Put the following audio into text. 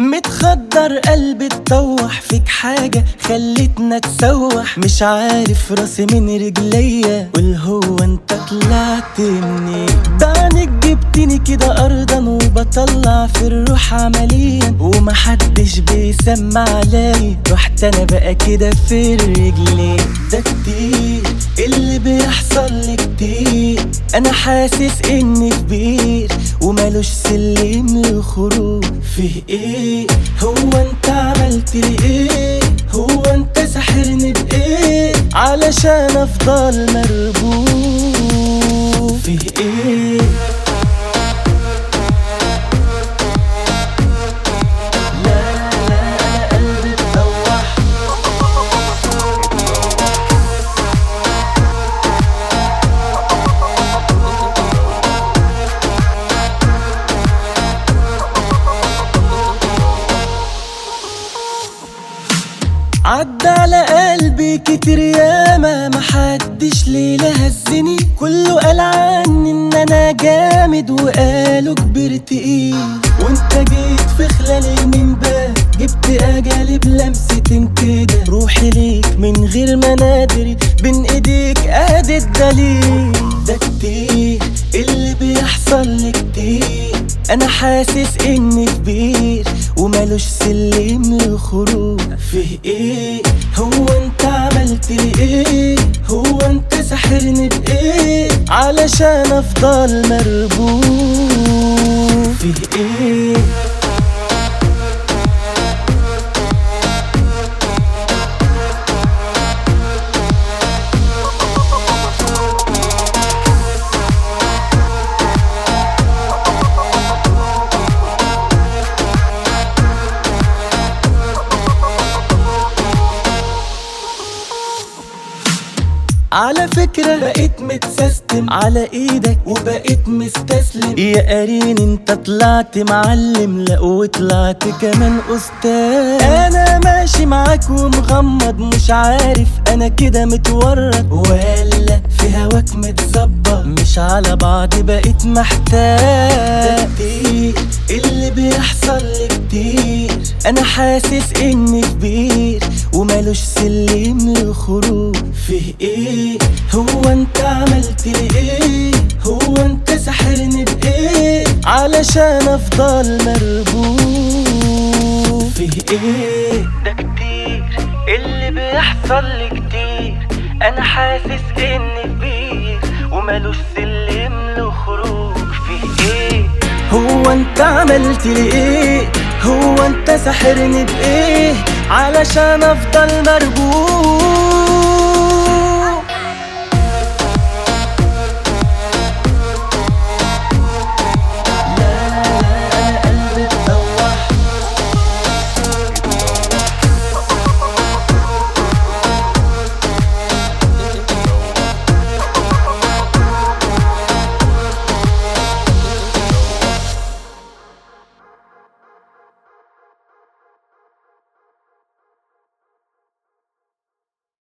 متخدر قلبي اتطوح فيك حاجة خلتنا تسوح. مش عارف راسي من رجليا قول هو انت طلعت منين بعدك جبتني كده ارضا وبطلع في الروح عمليا. ومحدش بيسمع عليا. رحت أنا بقى كده في الرجلين ده كتير اللي بيحصل لي كتير. أنا حاسس إني كبير ومالوش سلم لخروج فيه إيه؟ هو أنت عملت لي إيه؟ هو أنت ساحرني بإيه؟ علشان أفضل مربوط فيه إيه؟ عدى على قلبي كتير ياما محدش ليلة هزني. كله قال عني إن أنا جامد وقالوا كبرت إيه وأنت جيت في خلال من جبت اجالي بلمستين كده. روحي ليك من غير ما نادري بين إيديك ادي الدليل. ده كتير اللي بيحصل لي كتير. أنا حاسس إني كبير. ومالوش سلم لخروج فيه إيه؟ هو أنت عملت لي إيه؟ هو أنت ساحرني بإيه؟ علشان أفضل مربوط. فيه إيه؟ على فكرة بقيت متسيستم على إيدك وبقيت مستسلم. يا قارين انت طلعت معلم لا وطلعت كمان أستاذ. أنا ماشي معاك ومغمض مش عارف أنا كده متورط. ولا في هواك متظبط مش على بعض بقيت محتاج. بيحصل لي كتير. أنا حاسس إني كبير ومالوش سلم لخروج فيه إيه؟ هو أنت عملت لي إيه؟ هو أنت ساحرني بإيه؟ علشان أفضل مربوط. فيه إيه؟ ده كتير. اللي بيحصل لي كتير. أنا حاسس إني كبير ومالوش سلم هو انت عملت لي إيه؟ هو انت ساحرني بإيه؟ علشان أفضل مربوط.